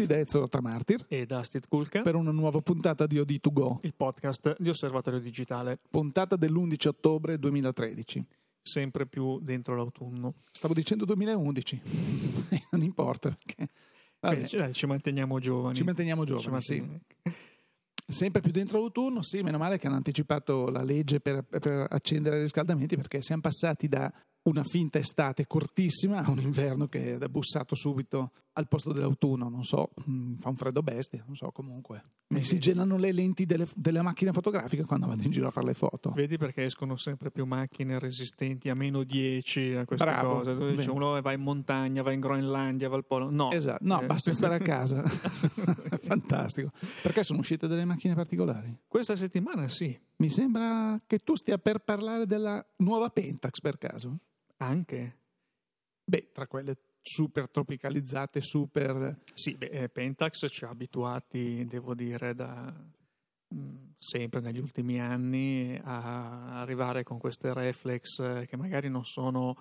tutti da Ezio Tramartir e da Steve Kulka per una nuova puntata di OD2Go, il podcast di Osservatorio Digitale. Puntata dell'11 ottobre 2013. Sempre più dentro l'autunno. Stavo dicendo 2011, non importa perché... Vabbè. Beh, ci manteniamo giovani. Ci manteniamo giovani, ci manteniamo. sì. Sempre più dentro l'autunno, sì, meno male che hanno anticipato la legge per, per accendere i riscaldamenti perché siamo passati da una finta estate cortissima a un inverno che è bussato subito al posto dell'autunno, non so, mm, fa un freddo bestia, non so comunque. Mi si gelano le lenti delle, delle, macchine fotografiche quando vado in giro a fare le foto. Vedi perché escono sempre più macchine resistenti a meno 10 a queste Bravo, cose. Tu dici uno va in montagna, va in Groenlandia, va al polo. No, esatto, no, eh. basta stare a casa. Fantastico. Perché sono uscite delle macchine particolari? Questa settimana sì. Mi sembra che tu stia per parlare della nuova Pentax per caso. Anche? Beh, tra quelle super tropicalizzate, super... Sì, beh, eh, Pentax ci ha abituati, devo dire, da mm, sempre negli ultimi anni a arrivare con queste reflex eh, che magari non sono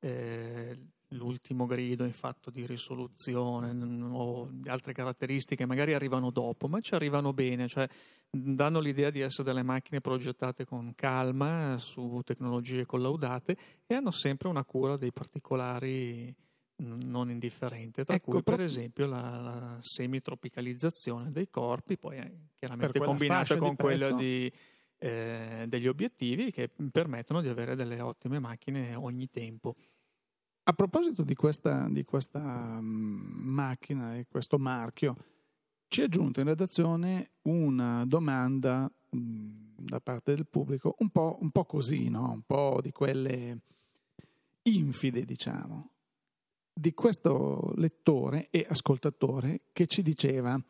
eh, l'ultimo grido in fatto di risoluzione o altre caratteristiche magari arrivano dopo, ma ci arrivano bene, cioè danno l'idea di essere delle macchine progettate con calma su tecnologie collaudate e hanno sempre una cura dei particolari non indifferente, tra ecco, cui per esempio la, la semitropicalizzazione dei corpi, poi chiaramente combinata con quella di, eh, degli obiettivi che permettono di avere delle ottime macchine ogni tempo. A proposito di questa, di questa um, macchina e questo marchio, ci è giunta in redazione una domanda um, da parte del pubblico un po', un po', così, no? un po' di quelle infide, diciamo, di questo lettore e ascoltatore che ci diceva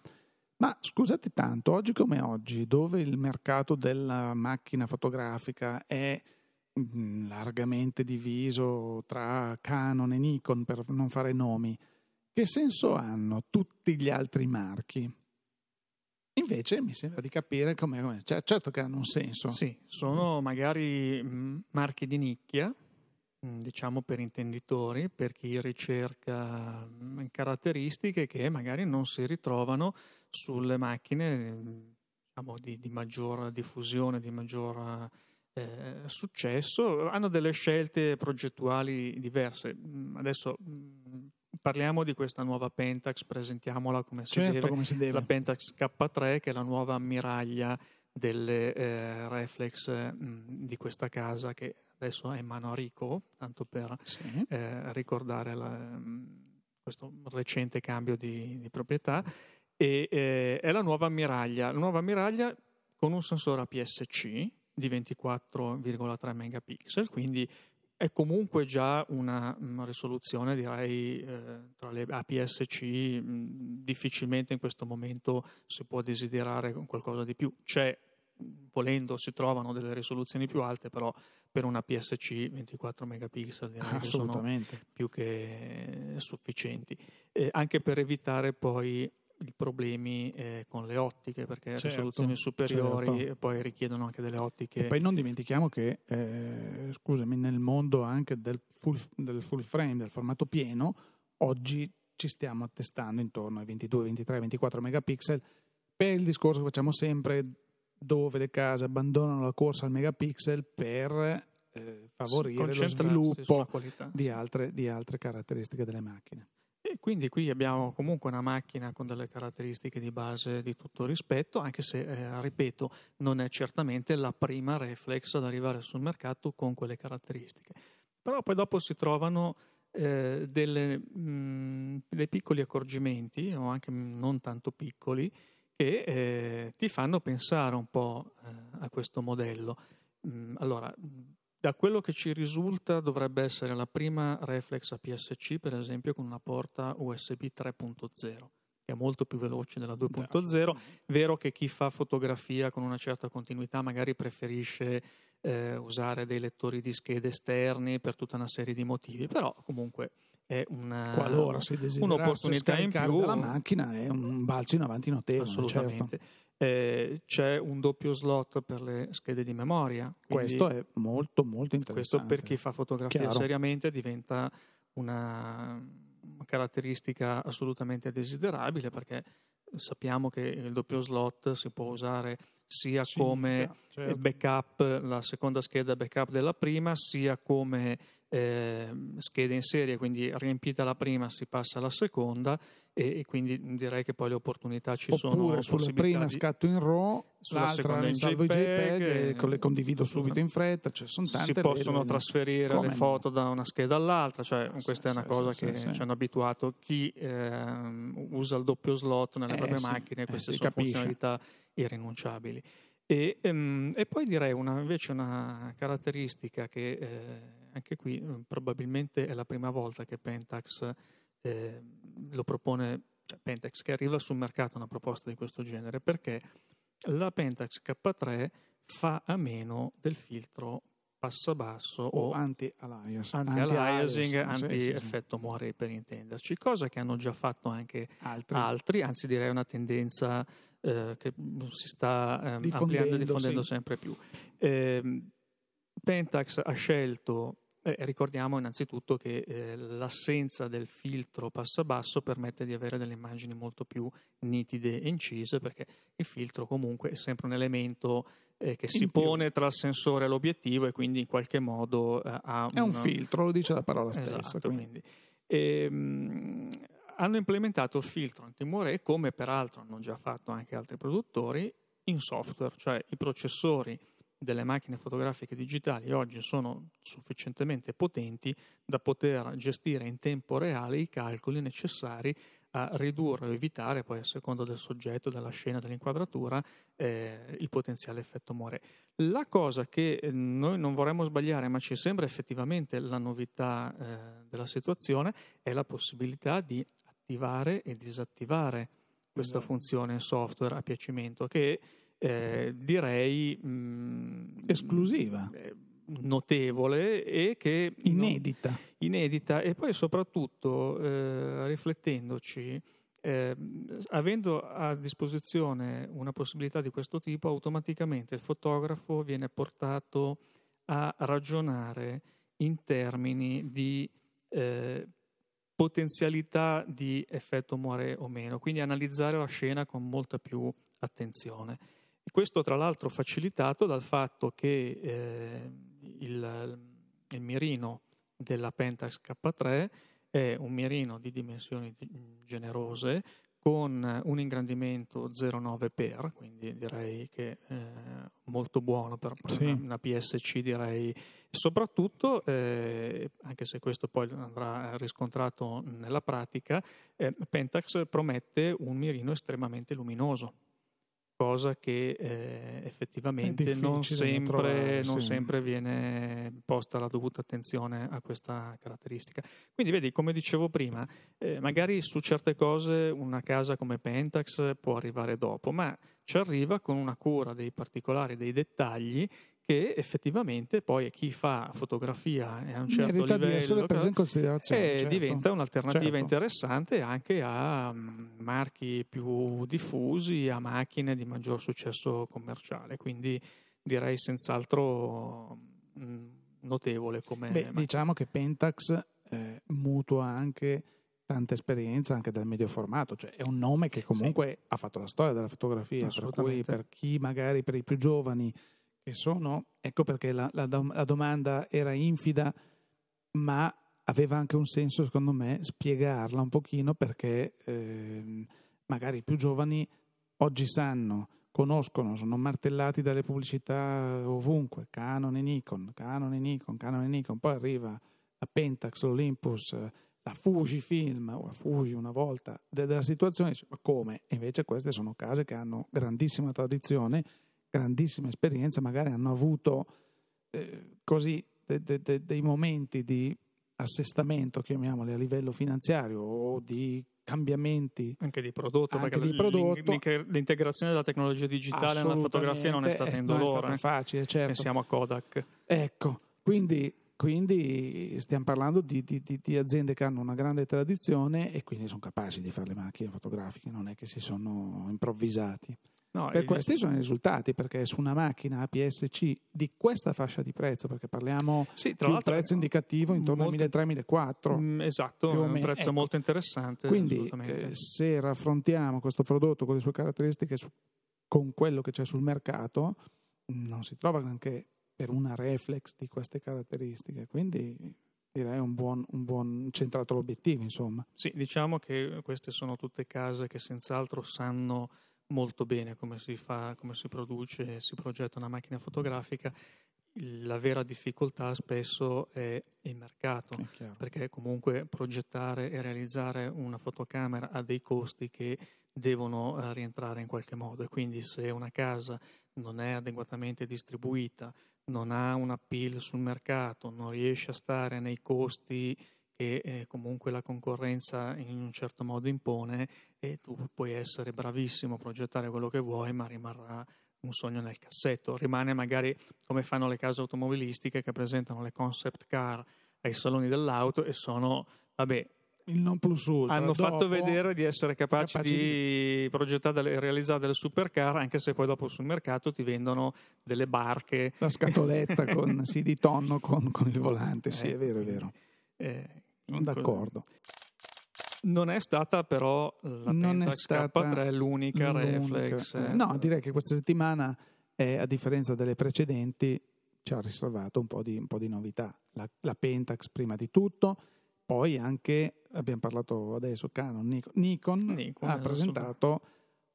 ma scusate tanto, oggi come oggi, dove il mercato della macchina fotografica è Mm, largamente diviso tra Canon e Nikon per non fare nomi, che senso hanno tutti gli altri marchi? Invece mi sembra di capire come, cioè, certo che hanno un senso. Sì, sono magari mm, marchi di nicchia, diciamo per intenditori, per chi ricerca caratteristiche che magari non si ritrovano sulle macchine diciamo, di, di maggior diffusione, di maggior eh, successo, hanno delle scelte progettuali diverse. Mm, adesso mm, parliamo di questa nuova Pentax, presentiamola come si, certo, deve. come si deve. La Pentax K3 che è la nuova ammiraglia delle eh, reflex mh, mm, di questa casa che adesso è in mano a Rico, tanto per sì. eh, ricordare la, questo recente cambio di, di proprietà. E, eh, è la nuova ammiraglia, la nuova ammiraglia con un sensore APS-C di 24,3 megapixel, quindi è comunque già una mm, risoluzione direi eh, tra le APS-C mh, mm, difficilmente in questo momento si può desiderare qualcosa di più. C'è volendo si trovano delle risoluzioni più alte, però per una PSC 24 megapixel direi che sono più che sufficienti. Eh, anche per evitare poi i problemi eh, con le ottiche, perché certo, risoluzioni superiori certo. poi richiedono anche delle ottiche. E poi non dimentichiamo che, eh, scusami, nel mondo anche del full, del full frame, del formato pieno, oggi ci stiamo attestando intorno ai 22, 23, 24 megapixel per il discorso che facciamo sempre dove le case abbandonano la corsa al megapixel per eh, favorire lo sviluppo di altre, di altre caratteristiche delle macchine. E quindi qui abbiamo comunque una macchina con delle caratteristiche di base di tutto rispetto, anche se, eh, ripeto, non è certamente la prima reflex ad arrivare sul mercato con quelle caratteristiche. Però poi dopo si trovano eh, delle, mh, dei piccoli accorgimenti, o anche non tanto piccoli, che eh, ti fanno pensare un po' eh, a questo modello. Mh, allora, da quello che ci risulta dovrebbe essere la prima reflex APS-C, per esempio, con una porta USB 3.0 che è molto più veloce della 2.0. Vero che chi fa fotografia con una certa continuità magari preferisce eh, usare dei lettori di schede esterni per tutta una serie di motivi, però comunque è una, Qualora si un'opportunità in più. della macchina è un balzo in avanti notevole. Assolutamente. Certo. Eh, c'è un doppio slot per le schede di memoria. Questo è molto molto interessante. Questo per chi fa fotografia Chiaro. seriamente diventa una caratteristica assolutamente desiderabile perché sappiamo che il doppio slot si può usare sia sì, come certo. backup, la seconda scheda backup della prima, sia come eh, schede in serie, quindi riempita la prima si passa alla seconda e, e quindi direi che poi le opportunità ci Oppure sono. Oppure sulla prima di, scatto in RAW, l'altra ne salvo i JPEG e le condivido subito in fretta, cioè sono tante Si possono le, trasferire le foto da una scheda all'altra, cioè sì, questa sì, è una sì, cosa che ci hanno abituato chi eh, usa il doppio slot nelle eh, proprie macchine, queste eh, sono capisce. funzionalità irrinunciabili. E, ehm, e, poi direi una, invece una caratteristica che eh, anche qui probabilmente è la prima volta che Pentax eh, lo propone, cioè Pentax che arriva sul mercato una proposta di questo genere, perché la Pentax K3 fa a meno del filtro passa basso o, o anti-aliasing, anti-aliasing, anti-effetto sì, sì. per intenderci, cosa che hanno già fatto anche altri, altri anzi direi una tendenza eh, che si sta eh, ampliando e diffondendo sì. sempre più. Eh, Pentax ha scelto eh, ricordiamo innanzitutto che eh, l'assenza del filtro passa-basso permette di avere delle immagini molto più nitide e incise perché il filtro comunque è sempre un elemento eh, che in si più. pone tra il sensore e l'obiettivo e quindi in qualche modo eh, ha È un filtro, lo dice la parola stessa. Esatto, quindi. E, ehm, hanno implementato il filtro anti-moire come peraltro hanno già fatto anche altri produttori in software, cioè i processori delle macchine fotografiche digitali oggi sono sufficientemente potenti da poter gestire in tempo reale i calcoli necessari a ridurre o evitare, poi a seconda del soggetto, della scena, dell'inquadratura, eh, il potenziale effetto more. La cosa che eh, noi non vorremmo sbagliare, ma ci sembra effettivamente la novità eh, della situazione, è la possibilità di attivare e disattivare questa esatto. funzione software a piacimento che eh, direi mh, esclusiva. Eh, notevole e che inedita. No, inedita e poi soprattutto eh, riflettendoci eh, avendo a disposizione una possibilità di questo tipo automaticamente il fotografo viene portato a ragionare in termini di eh, potenzialità di effetto muore o meno, quindi analizzare la scena con molta più attenzione. Questo tra l'altro facilitato dal fatto che eh, il, il, mirino della Pentax K3 è un mirino di dimensioni generose con un ingrandimento 0,9 per, quindi direi che è molto buono per sì. una, una, PSC direi. Soprattutto, eh, anche se questo poi andrà riscontrato nella pratica, eh, Pentax promette un mirino estremamente luminoso cosa che eh, effettivamente non sempre, trovare, non sì. sempre, viene posta la dovuta attenzione a questa caratteristica. Quindi vedi, come dicevo prima, eh, magari su certe cose una casa come Pentax può arrivare dopo, ma ci arriva con una cura dei particolari, dei dettagli che effettivamente poi chi fa fotografia a un certo Merita livello di essere preso in considerazione eh, certo. diventa un'alternativa certo. interessante anche a um, marchi più diffusi, a macchine di maggior successo commerciale. Quindi direi senz'altro mm, notevole come. Beh, diciamo che Pentax eh, mutua anche tanta esperienza anche dal medio formato, cioè è un nome che comunque sì. ha fatto la storia della fotografia, per cui per chi magari per i più giovani che sono, ecco perché la, la, la domanda era infida, ma aveva anche un senso secondo me spiegarla un pochino perché eh, magari i più giovani oggi sanno, conoscono, sono martellati dalle pubblicità ovunque, Canon e Nikon, Canon e Nikon, Canon e Nikon, poi arriva la Pentax, l'Olympus, la Fujifilm o la Fuji una volta della situazione, ma come? E invece queste sono case che hanno grandissima tradizione grandissima esperienza, magari hanno avuto eh, così de, de, de, dei momenti di assestamento, chiamiamoli a livello finanziario o di cambiamenti anche di prodotto, anche perché di prodotto. l'integrazione della tecnologia digitale nella fotografia non è stata indolore. Eh, facile, certo. Pensiamo a Kodak. Ecco, quindi, quindi stiamo parlando di, di, di, aziende che hanno una grande tradizione e quindi sono capaci di fare le macchine fotografiche, non è che si sono improvvisati. No, per questi sono i risultati, perché su una macchina APS-C di questa fascia di prezzo, perché parliamo sì, di un prezzo indicativo intorno molto, ai 1.300-1.400. Mm, esatto, è un prezzo ecco. molto interessante. Quindi eh, se raffrontiamo questo prodotto con le sue caratteristiche su, con quello che c'è sul mercato, non si trova anche per una reflex di queste caratteristiche. Quindi direi un buon, un buon centrato l'obiettivo, insomma. Sì, diciamo che queste sono tutte case che senz'altro sanno molto bene come si fa, come si produce, si progetta una macchina fotografica. La vera difficoltà spesso è il mercato, perché comunque progettare e realizzare una fotocamera ha dei costi che devono eh, rientrare in qualche modo e quindi se una casa non è adeguatamente distribuita, non ha un appeal sul mercato, non riesce a stare nei costi che eh, comunque la concorrenza in un certo modo impone e tu puoi essere bravissimo a progettare quello che vuoi, ma rimarrà un sogno nel cassetto. Rimane magari come fanno le case automobilistiche che presentano le concept car ai saloni dell'auto e sono, vabbè, il non plus ultra. Hanno fatto vedere di essere capaci, capaci di, di progettare e realizzare delle supercar, anche se poi dopo sul mercato ti vendono delle barche. La scatoletta con, sì, di tonno con, con il volante, sì, eh, è vero, è vero. Eh, d'accordo. Non è stata però la non Pentax K3 l'unica, l'unica reflex. Eh. No, direi che questa settimana, è, a differenza delle precedenti, ci ha riservato un po' di, un po di novità. La, la, Pentax prima di tutto, poi anche, abbiamo parlato adesso, Canon, Nikon, Nikon, Nikon ha presentato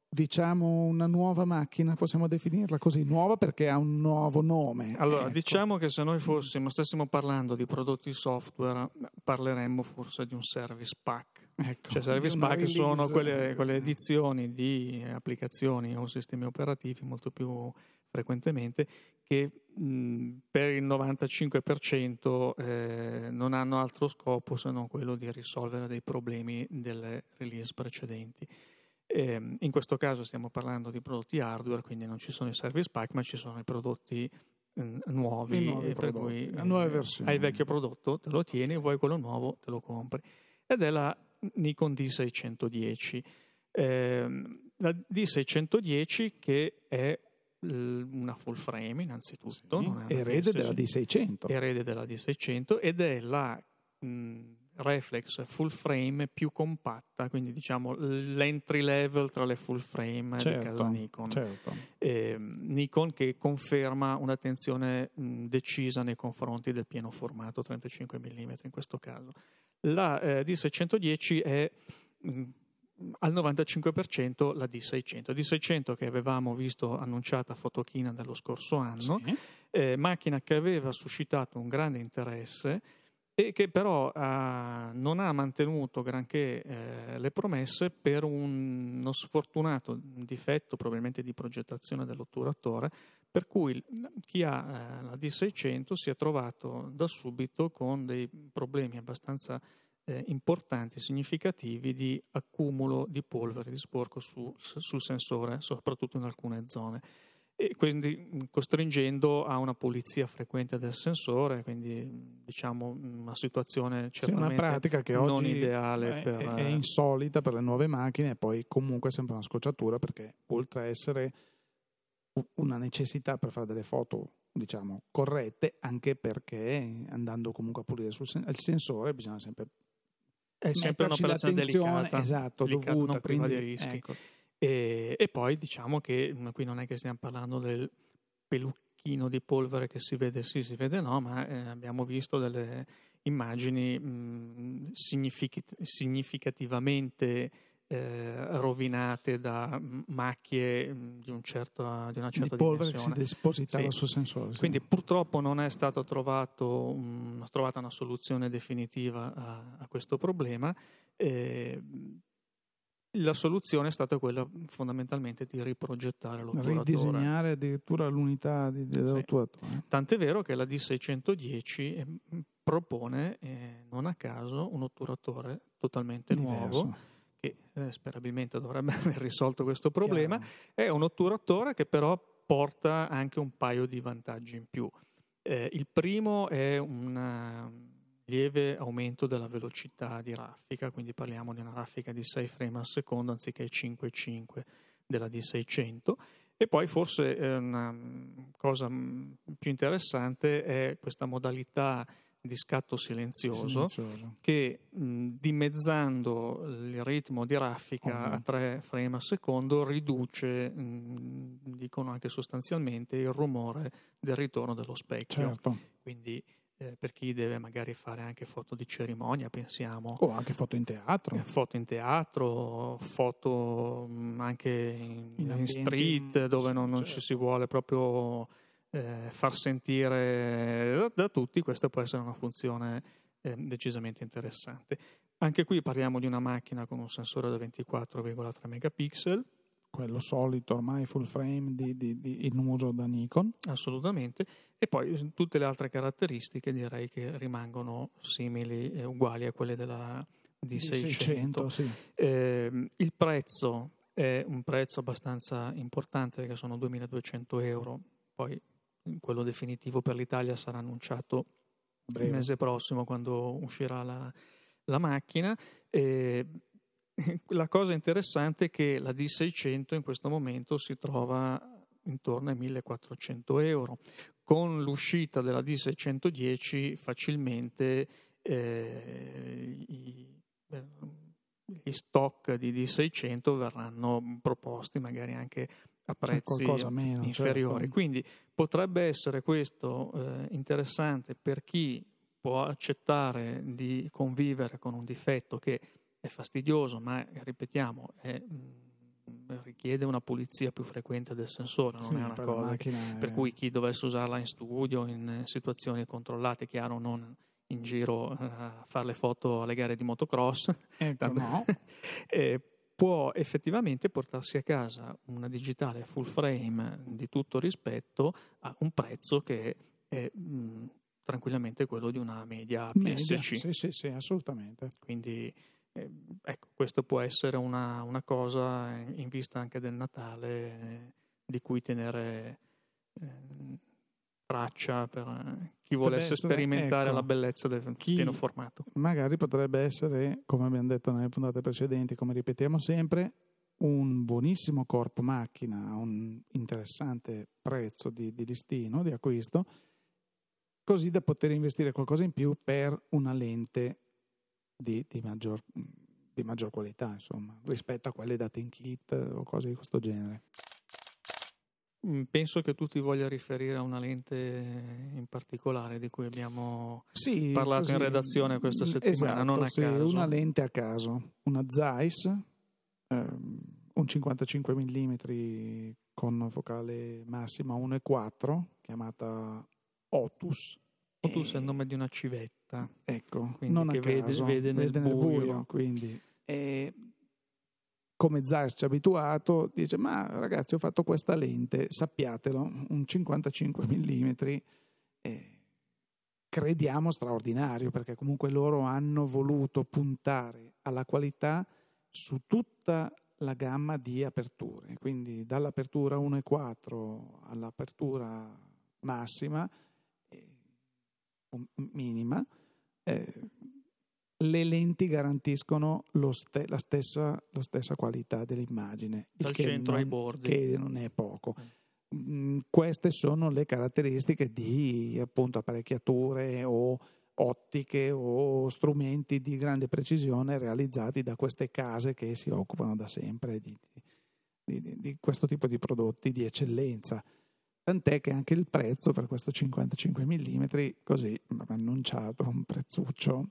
diciamo una nuova macchina, possiamo definirla così, nuova perché ha un nuovo nome. Allora, ecco. diciamo che se noi fossimo, stessimo parlando di prodotti software, parleremmo forse di un service pack. Ecco, cioè, service pack release, sono quelle, quelle, edizioni di applicazioni o sistemi operativi molto più frequentemente che mh, per il 95% eh, non hanno altro scopo se non quello di risolvere dei problemi delle release precedenti. Eh, in questo caso stiamo parlando di prodotti hardware, quindi non ci sono i service pack, ma ci sono i prodotti eh, nuovi, nuovi per cui eh, hai il vecchio prodotto, te lo tieni, vuoi quello nuovo, te lo compri. Ed è la Nikon D610. Eh, la D610 che è una full frame innanzitutto, sì, erede della D600. Erede della D600 ed è la mh, reflex full frame più compatta, quindi diciamo l'entry level tra le full frame certo, di casa Nikon. Certo. Eh, Nikon che conferma un'attenzione mh, decisa nei confronti del pieno formato 35 mm in questo caso. La eh, D610 è mh, al 95% la D600. D600 che avevamo visto annunciata a Fotochina dello scorso anno, sì. eh, macchina che aveva suscitato un grande interesse e che però ha, non ha mantenuto granché eh, le promesse per un, uno sfortunato difetto probabilmente di progettazione dell'otturatore per cui chi ha eh, la D600 si è trovato da subito con dei problemi abbastanza eh, importanti significativi di accumulo di polvere, di sporco su, sul sensore, soprattutto in alcune zone e quindi costringendo a una pulizia frequente del sensore, quindi diciamo una situazione certamente sì, una pratica che non ideale è, per... è, insolita per le nuove macchine e poi comunque sembra una scocciatura perché oltre a essere una necessità per fare delle foto diciamo corrette anche perché andando comunque a pulire sul sen- il sensore bisogna sempre è sempre un'operazione delicata esatto, delicata, dovuta, non priva quindi, di rischi ecco. E, e, poi diciamo che qui non è che stiamo parlando del pelucchino di polvere che si vede sì, si vede no, ma eh, abbiamo visto delle immagini mh, signific- significativamente eh, rovinate da macchie di, un certo, di una certa di polvere dimensione. che si depositava sì. sul sensore. Sì. Quindi purtroppo non è stata trovato, trovata una soluzione definitiva a, a questo problema. Eh, la soluzione è stata quella fondamentalmente di riprogettare l'otturatore. Ridisegnare addirittura l'unità di, dell'otturatore. Sì. Tant'è vero che la D610 eh, propone, eh, non a caso, un otturatore totalmente Diverso. nuovo che eh, sperabilmente dovrebbe aver risolto questo problema. Chiaro. È un otturatore che però porta anche un paio di vantaggi in più. Eh, il primo è una lieve aumento della velocità di raffica, quindi parliamo di una raffica di 6 frame al secondo anziché 5,5 della D600 e poi forse una cosa più interessante è questa modalità di scatto silenzioso, silenzioso. che mh, dimezzando il ritmo di raffica Ovvio. a 3 frame al secondo riduce, mh, dicono anche sostanzialmente, il rumore del ritorno dello specchio. Certo. Quindi eh, per chi deve magari fare anche foto di cerimonia, pensiamo. O anche foto in teatro. Eh, foto in teatro, foto mh, anche in, in, in street dove non, non certo. ci si vuole proprio eh, far sentire da, da, tutti, questa può essere una funzione eh, decisamente interessante. Anche qui parliamo di una macchina con un sensore da 24,3 megapixel. Quello solito ormai full frame di, di, di, in uso da Nikon. Assolutamente. E poi eh, tutte le altre caratteristiche direi che rimangono simili e uguali a quelle della D600. D600 sì. eh, il prezzo è un prezzo abbastanza importante perché sono 2200 euro. Poi quello definitivo per l'Italia sarà annunciato Breve. il mese prossimo quando uscirà la, la macchina. E la cosa interessante è che la D600 in questo momento si trova intorno ai 1400 euro. Con l'uscita della D610 facilmente eh, i, gli stock di D600 verranno proposti magari anche a prezzi meno, inferiori. Certo. Quindi potrebbe essere questo eh, interessante per chi può accettare di convivere con un difetto che è fastidioso, ma ripetiamo, è, mm, richiede una pulizia più frequente del sensore, non sì, è una cosa che, è... per cui chi dovesse usarla in studio, in situazioni controllate, chiaro, non in giro uh, a fare le foto alle gare di motocross, ecco, no. eh, può effettivamente portarsi a casa una digitale full frame di tutto rispetto a un prezzo che è mh, tranquillamente quello di una media PSC. Media, sì, sì, sì, assolutamente. Quindi eh, ecco, questo può essere una, una, cosa in vista anche del Natale eh, di cui tenere eh, traccia per chi volesse essere, sperimentare ecco, la bellezza del pieno formato. Magari potrebbe essere, come abbiamo detto nelle puntate precedenti, come ripetiamo sempre, un buonissimo corpo macchina, un interessante prezzo di, di listino, di acquisto, così da poter investire qualcosa in più per una lente di, di, maggior, di maggior qualità, insomma, rispetto a quelle date in kit o cose di questo genere. Mm, penso che tu ti voglia riferire a una lente in particolare di cui abbiamo sì, parlato così, in redazione questa settimana, esatto, non a sì, caso. Una lente a caso, una Zeiss, ehm, un 55 mm con focale massima 1,4 chiamata Otus. Otus e... è il nome di una civetta. Ecco, quindi non che a caso, vede, vede, nel, buio. buio quindi. E come Zeiss ci ha abituato, dice ma ragazzi ho fatto questa lente, sappiatelo, un 55 mm, eh, crediamo straordinario perché comunque loro hanno voluto puntare alla qualità su tutta la gamma di aperture, quindi dall'apertura 1.4 all'apertura massima, minima, eh, le lenti garantiscono ste- la, stessa, la, stessa, qualità dell'immagine. Dal centro non, ai bordi. Che non è poco. Mm, queste sono le caratteristiche di appunto apparecchiature o ottiche o strumenti di grande precisione realizzati da queste case che si occupano da sempre di, di, di, di questo tipo di prodotti di eccellenza. Tant'è che anche il prezzo per questo 55 mm, così annunciato, un prezzuccio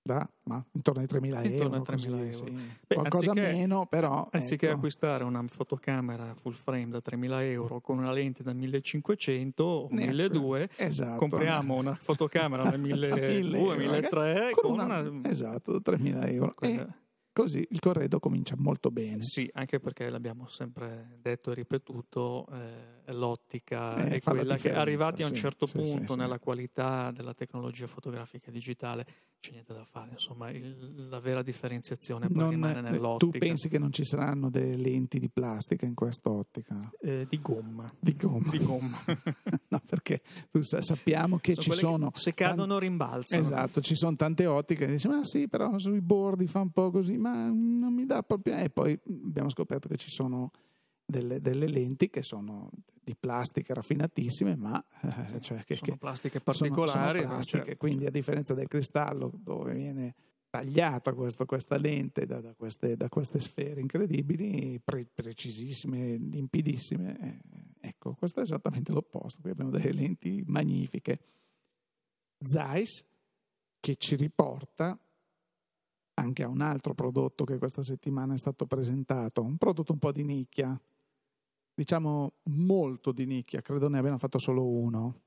da ma intorno ai 3.000 intorno euro. Ai 3.000 euro. Sì. Beh, Qualcosa anziché, meno, però. Anziché ecco. acquistare una fotocamera full frame da 3.000 euro con una lente da 1.500 o 1.200, esatto. compriamo una fotocamera da 1.200, 1.300 con, con una, una... Esatto, da 3.000 euro. E così il corredo comincia molto bene. Sì, anche perché l'abbiamo sempre detto e ripetuto. Eh, l'ottica eh, è quella che arrivati a un certo sì, punto sì, nella sì. qualità della tecnologia fotografica digitale c'è niente da fare, insomma il, la vera differenziazione poi non, rimane nell'ottica. Tu pensi che non ci saranno delle lenti di plastica in quest'ottica? Eh, di gomma. Di gomma. Di gomma. no, perché sappiamo che sono ci sono... Che se cadono tan- rimbalzano. Esatto, ci sono tante ottiche che dicono ma sì, però sui bordi fa un po' così, ma non mi dà proprio... E poi abbiamo scoperto che ci sono delle, delle, lenti che sono di plastica raffinatissime, ma eh, cioè che, sono che plastiche particolari. Sono, sono plastiche, certo, quindi certo. a differenza del cristallo dove viene tagliata questo, questa lente da, da, queste, da, queste, sfere incredibili, pre, precisissime, limpidissime, eh, ecco, questo è esattamente l'opposto. Qui abbiamo delle lenti magnifiche. Zeiss che ci riporta anche a un altro prodotto che questa settimana è stato presentato, un prodotto un po' di nicchia, diciamo molto di nicchia, credo ne abbiano fatto solo uno.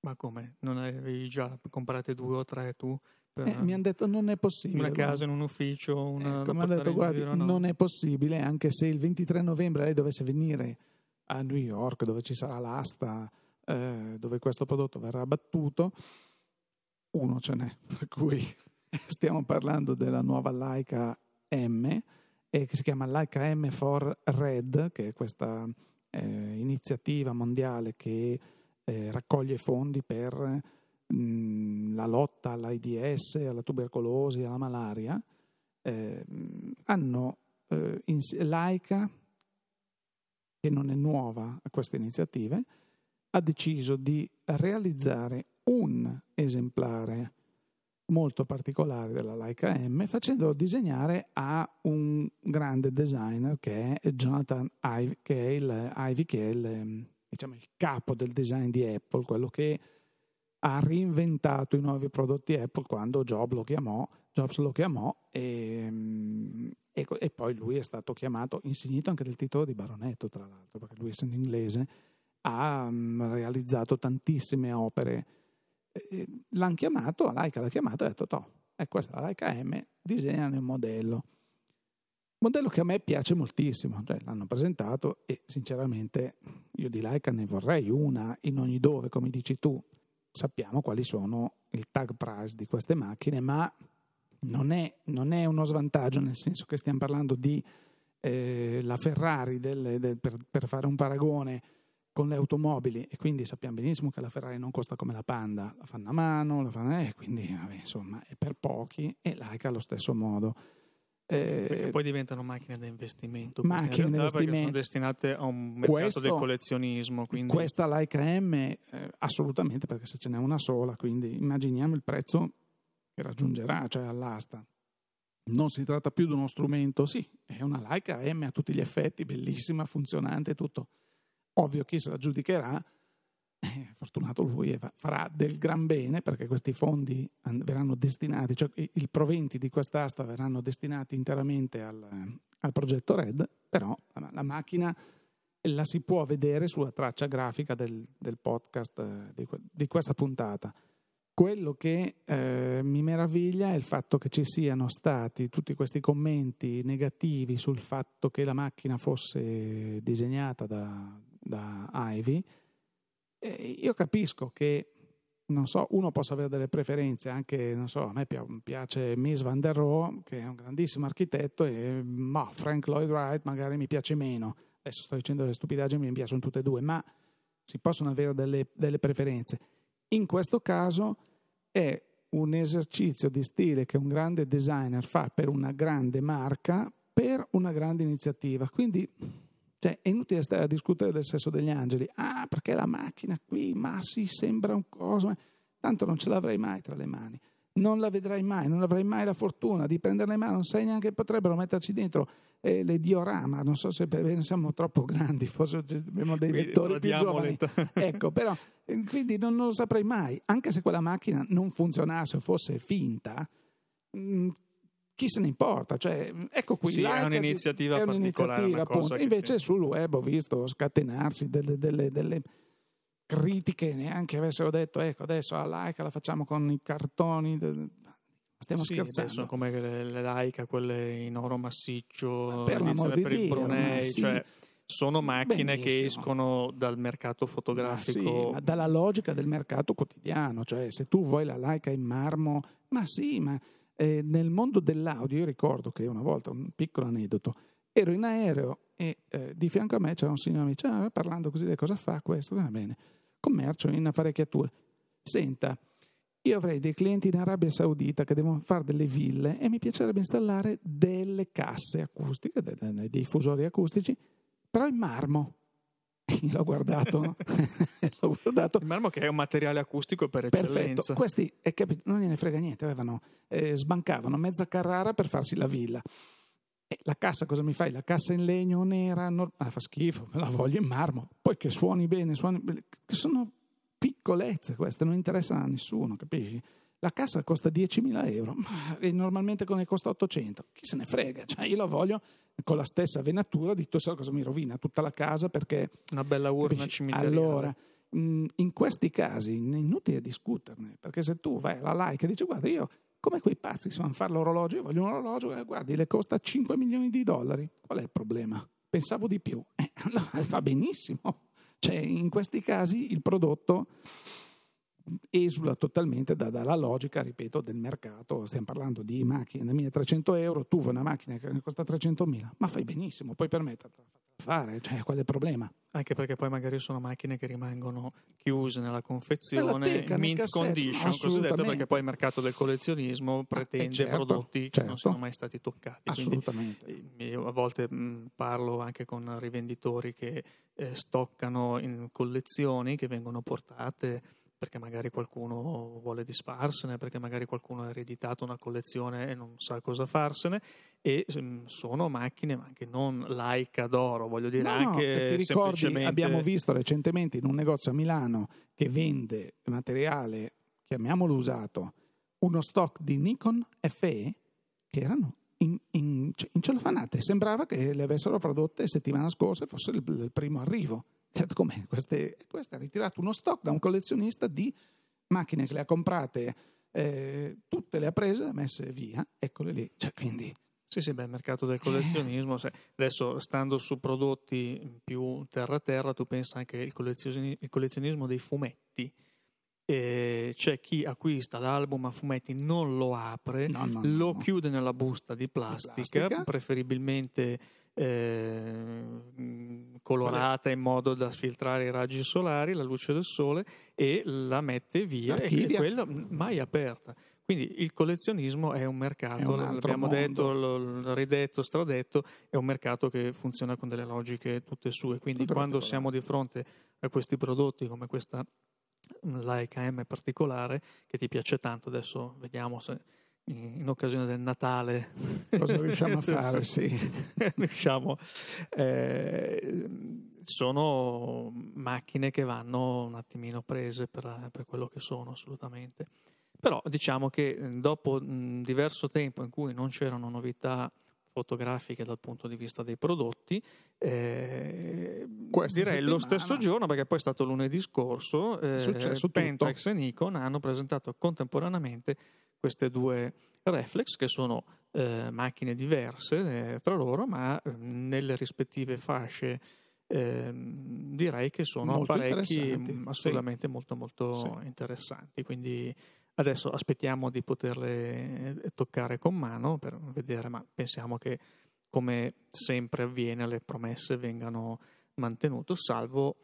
Ma come? Non avevi già comprate due o tre tu? Eh, mi hanno detto non è possibile. Una casa in un ufficio, una ecco, mi hanno detto guardi, giro, no? non è possibile, anche se il 23 novembre lei dovesse venire a New York dove ci sarà l'asta, eh, dove questo prodotto verrà abbattuto, uno ce n'è, per cui stiamo parlando della nuova Leica M e che si chiama Leica M for Red, che è questa eh, iniziativa mondiale che eh, raccoglie fondi per mm, la lotta all'AIDS, alla tubercolosi, alla malaria. Eh, hanno eh, in, Leica, che non è nuova a queste iniziative, ha deciso di realizzare un esemplare molto particolare della Leica M facendolo disegnare a un grande designer che è Jonathan Ive, che è il, Ivy, che è il, diciamo, il capo del design di Apple, quello che ha reinventato i nuovi prodotti Apple quando Jobs lo chiamò, Jobs lo chiamò e, e, e, poi lui è stato chiamato, insignito anche del titolo di baronetto tra l'altro, perché lui essendo inglese ha realizzato tantissime opere eh, l'hanno chiamato, Laika l'ha chiamato e ha detto, toh, è questa la Laika M, disegnano il modello. Modello che a me piace moltissimo, cioè l'hanno presentato e sinceramente io di Laika ne vorrei una in ogni dove, come dici tu. Sappiamo quali sono il tag price di queste macchine, ma non è, non è uno svantaggio, nel senso che stiamo parlando di eh, la Ferrari del, del, per, per fare un paragone con le automobili e quindi sappiamo benissimo che la Ferrari non costa come la Panda, la fanno a mano, la fanno, eh, quindi vabbè, insomma è per pochi e l'Aica allo stesso modo. Eh, perché poi diventano macchine da investimento, macchine da investimento sono destinate a un mercato questo, del collezionismo. Quindi... Questa Leica M eh, assolutamente perché se ce n'è una sola, quindi immaginiamo il prezzo che raggiungerà, cioè all'asta. Non si tratta più di uno strumento, sì, è una Leica M a tutti gli effetti, bellissima, funzionante, tutto Ovvio chi se la giudicherà, eh, fortunato lui, e farà del gran bene perché questi fondi verranno destinati, cioè i proventi di quest'asta verranno destinati interamente al, al progetto RED, però la, la, macchina la si può vedere sulla traccia grafica del, del podcast eh, di, di, questa puntata. Quello che eh, mi meraviglia è il fatto che ci siano stati tutti questi commenti negativi sul fatto che la macchina fosse disegnata da, da Ivy, io capisco che non so, uno possa avere delle preferenze, anche non so, a me piace Miss Van der Rohe, che è un grandissimo architetto, e ma Frank Lloyd Wright magari mi piace meno. Adesso sto dicendo delle stupidaggini, mi piacciono tutte e due, ma si possono avere delle, delle preferenze. In questo caso è un esercizio di stile che un grande designer fa per una grande marca, per una grande iniziativa. Quindi cioè, è inutile stare a discutere del sesso degli angeli. Ah, perché la macchina qui, ma sì, sembra un coso. Tanto non ce l'avrai mai tra le mani. Non la vedrai mai, non avrai mai la fortuna di prenderla in mano. Non sai neanche, potrebbero metterci dentro eh, le diorama. Non so se siamo troppo grandi, forse abbiamo dei lettori più giovani. ecco, però, eh, quindi non, non, lo saprai mai. Anche se quella macchina non funzionasse o fosse finta, mm, chi se ne importa? Cioè, ecco qui, sì, è un'iniziativa, è un'iniziativa appunto. Invece sì. sul web ho visto scatenarsi delle, delle, delle, critiche, neanche avessero detto, ecco, adesso la Laika la facciamo con i cartoni. Stiamo sì, scherzando. Sono come le, le Laika, quelle in oro massiccio, per, l'amor di per Dio, il Brunei, sì. cioè sono macchine Benissimo. che escono dal mercato fotografico. Ma sì, ma dalla logica del mercato quotidiano, cioè se tu vuoi la Leica in marmo, ma sì, ma eh, nel mondo dell'audio, io ricordo che una volta, un piccolo aneddoto, ero in aereo e eh, di fianco a me c'era un signore che diceva, ah, parlando così, cosa fa questo? Va bene, commercio in apparecchiature. Senta, io avrei dei clienti in Arabia Saudita che devono fare delle ville e mi piacerebbe installare delle casse acustiche, dei diffusori acustici, però in marmo. Io l'ho guardato, l'ho guardato. Il marmo che è un materiale acustico per eccellenza. Perfetto, questi eh, non gliene frega niente, avevano, eh, sbancavano mezza Carrara per farsi la villa. E la cassa cosa mi fai? La cassa in legno nera, no, ah, fa schifo, la voglio in marmo. Poi che suoni bene, suoni bene, sono piccolezze queste, non interessano a nessuno, capisci? La cassa costa 10.000 euro e normalmente ne costa 800. Chi se ne frega? Cioè, io la voglio con la stessa venatura di tutto cosa mi rovina tutta la casa perché... Una bella urna capisci? cimitariale. Allora, in questi casi è inutile discuterne, perché se tu vai alla like e dici guarda io come quei pazzi che si vanno a fare l'orologio, io voglio un orologio che guardi le costa 5 milioni di dollari, qual è il problema? Pensavo di più, eh, allora va benissimo. Cioè, in questi casi il prodotto esula totalmente da, dalla logica, ripeto, del mercato. Stiamo parlando di macchine da 1300 euro, tu vuoi una macchina che costa 300.000, ma fai benissimo, puoi permetterti di fare, cioè qual è il problema? Anche perché poi magari sono macchine che rimangono chiuse nella confezione, teca, mint condition, cosiddetto, perché poi il mercato del collezionismo pretende certo, prodotti certo. che non sono mai stati toccati. Assolutamente. Quindi, io a volte mh, parlo anche con rivenditori che eh, stoccano in collezioni che vengono portate perché magari qualcuno vuole disfarsene, perché magari qualcuno ha ereditato una collezione e non sa cosa farsene e mm, sono macchine anche non laica d'oro, voglio dire no, anche no, ti ricordi, semplicemente... abbiamo visto recentemente in un negozio a Milano che vende materiale, chiamiamolo usato, uno stock di Nikon FE che erano in, in, in cellofanate, sembrava che le avessero prodotte settimana scorsa e fosse il, il primo arrivo. Come queste, questo ha ritirato uno stock da un collezionista di macchine che le ha comprate, eh, tutte le ha prese, le ha messe via, eccole lì. Cioè, quindi, sì, sì, beh, il mercato del collezionismo, se, adesso stando su prodotti più terra-terra, tu pensa anche al collezionismo, collezionismo dei fumetti. E c'è chi acquista l'album a fumetti, non lo apre, no, no, lo no. chiude nella busta di plastica, di plastica. preferibilmente eh, colorata in modo da filtrare i raggi solari, la luce del sole e la mette via Archivia. e quella mai aperta. Quindi il collezionismo è un mercato, è un l'abbiamo mondo. detto, ridetto, stradetto, è un mercato che funziona con delle logiche tutte sue. Quindi Tutto quando siamo di fronte a questi prodotti come questa Leica M particolare che ti piace tanto, adesso vediamo se in occasione del Natale. Cosa riusciamo a fare? sì. riusciamo, eh, sono macchine che vanno un attimino prese per, per, quello che sono, assolutamente. Però diciamo che dopo un diverso tempo in cui non c'erano novità fotografiche dal punto di vista dei prodotti, eh, direi lo stesso giorno, perché poi è stato lunedì scorso, eh, Pentax e Nikon hanno presentato contemporaneamente queste due reflex che sono eh, macchine diverse eh, tra loro ma eh, nelle rispettive fasce ehm, direi che sono molto apparecchi assolutamente sì. molto molto sì. interessanti quindi adesso aspettiamo di poterle eh, toccare con mano per vedere ma pensiamo che come sempre avviene le promesse vengano mantenute salvo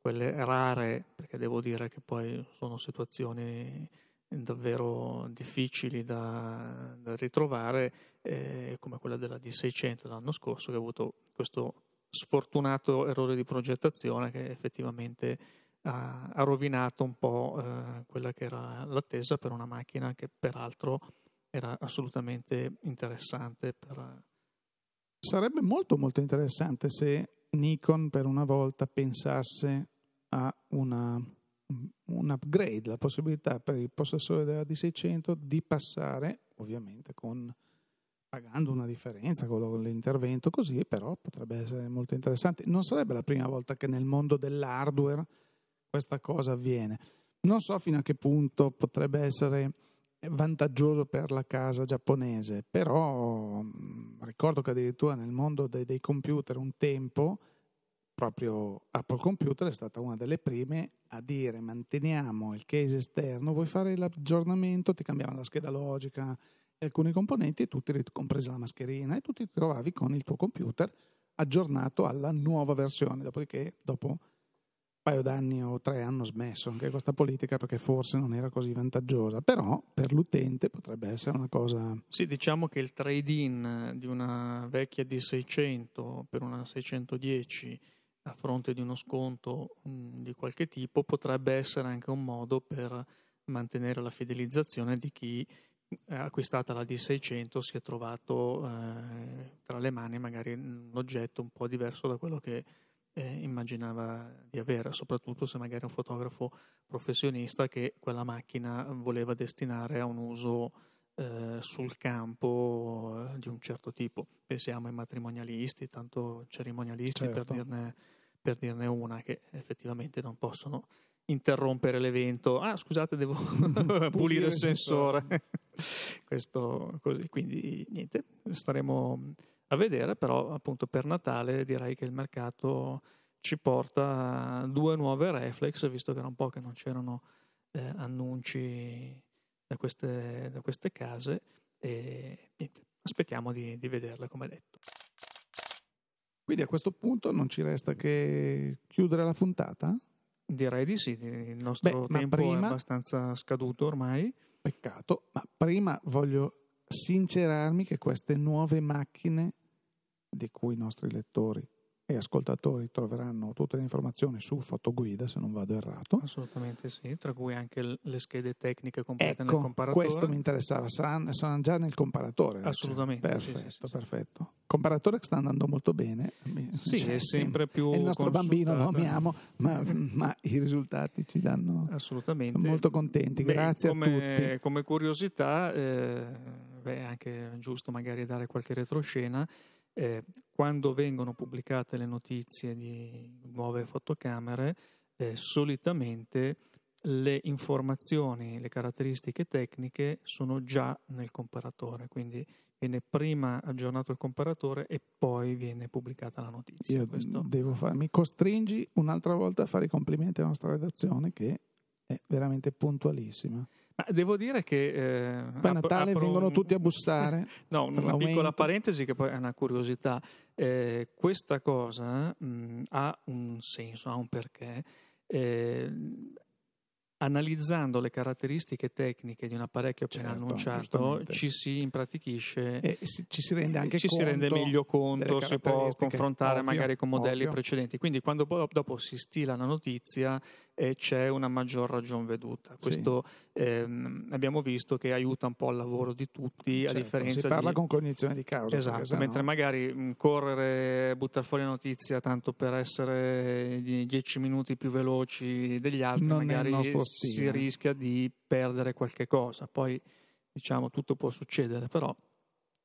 quelle rare perché devo dire che poi sono situazioni davvero difficili da, da ritrovare, eh, come quella della D600 l'anno scorso, che ha avuto questo sfortunato errore di progettazione che effettivamente ha, ha rovinato un po' eh, quella che era l'attesa per una macchina che peraltro era assolutamente interessante. Per... Sarebbe molto molto interessante se Nikon per una volta pensasse a una un upgrade, la possibilità per il possessore della D600 di passare, ovviamente con, pagando una differenza con l'intervento così, però potrebbe essere molto interessante. Non sarebbe la prima volta che nel mondo dell'hardware questa cosa avviene. Non so fino a che punto potrebbe essere vantaggioso per la casa giapponese, però ricordo che addirittura nel mondo dei, dei computer un tempo proprio Apple Computer è stata una delle prime a dire manteniamo il case esterno, vuoi fare l'aggiornamento, ti cambiamo la scheda logica e alcuni componenti, e tu ti, compresa la mascherina, e tu ti trovavi con il tuo computer aggiornato alla nuova versione, dopodiché dopo un paio d'anni o tre hanno smesso anche questa politica perché forse non era così vantaggiosa, però per l'utente potrebbe essere una cosa... Sì, diciamo che il trade-in di una vecchia D600 per una 610 a fronte di uno sconto mh, di qualche tipo potrebbe essere anche un modo per mantenere la fidelizzazione di chi eh, acquistata la D600 si è trovato eh, tra le mani magari un oggetto un po' diverso da quello che eh, immaginava di avere, soprattutto se magari è un fotografo professionista che quella macchina voleva destinare a un uso eh, sul campo eh, di un certo tipo. Pensiamo ai matrimonialisti, tanto cerimonialisti certo. per, dirne, per dirne una che effettivamente non possono interrompere l'evento. Ah, scusate, devo pulire il sensore. Questo così, quindi niente, staremo a vedere, però appunto per Natale direi che il mercato ci porta due nuove reflex, visto che era un po' che non c'erano eh, annunci da queste, da queste, case e niente, aspettiamo di, di vederle come detto. Quindi a questo punto non ci resta che chiudere la puntata? Direi di sì, il nostro Beh, tempo prima, è abbastanza scaduto ormai. Peccato, ma prima voglio sincerarmi che queste nuove macchine di cui i nostri lettori e ascoltatori troveranno tutte le informazioni su Fotoguida, se non vado errato. Assolutamente sì, tra cui anche le schede tecniche complete ecco, nel comparatore. questo mi interessava, saranno, saranno già nel comparatore. Assolutamente. Cioè. Perfetto, sì, sì, perfetto. Sì. Comparatore che sta andando molto bene. Sì, cioè, è sempre più È il nostro bambino, lo amiamo, ma, ma, i risultati ci danno... Assolutamente. molto contenti, beh, grazie come, a tutti. Come curiosità, eh, beh, è anche giusto magari dare qualche retroscena, eh, quando vengono pubblicate le notizie di nuove fotocamere, eh, solitamente le informazioni, le caratteristiche tecniche sono già nel comparatore, quindi viene prima aggiornato il comparatore e poi viene pubblicata la notizia. Fare, mi costringi un'altra volta a fare i complimenti alla nostra redazione che è veramente puntualissima. Ma devo dire che... Eh, poi a Natale vengono un... tutti a bussare. no, una l'aumento. piccola parentesi che poi è una curiosità. Eh, questa cosa mh, ha un senso, ha un perché. Eh, analizzando le caratteristiche tecniche di un apparecchio appena certo, annunciato ci si impratichisce e ci si rende anche ci si rende meglio conto si può confrontare ovvio, magari con modelli ovvio. precedenti quindi quando dopo si stila la notizia eh, c'è una maggior ragion veduta questo sì. ehm, abbiamo visto che aiuta un po' il lavoro di tutti certo, a differenza si parla di... con cognizione di causa esatto mentre no... magari mh, correre buttare fuori la notizia tanto per essere dieci minuti più veloci degli altri non magari si rischia di perdere qualche cosa. Poi diciamo tutto può succedere, però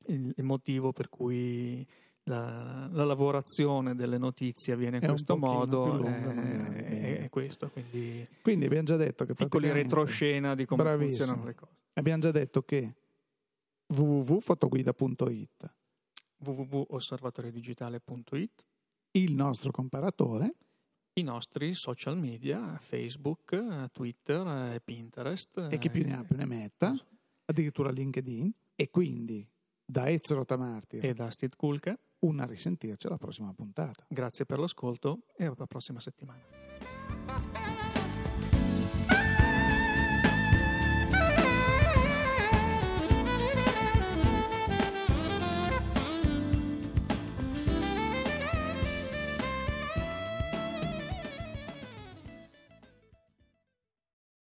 il, il motivo per cui la, la, lavorazione delle notizie avviene in è questo modo lunga, è, è, questo. Quindi, quindi, abbiamo già detto che piccoli retroscena di come bravissimo. funzionano le cose. Abbiamo già detto che www.fotoguida.it www.osservatoriodigitale.it il nostro comparatore i nostri social media, Facebook, Twitter, Pinterest. E chi più ne ha più ne metta, addirittura LinkedIn. E quindi da Ezio Rotamartir e da Steve Kulke un a risentirci alla prossima puntata. Grazie per l'ascolto e alla prossima settimana.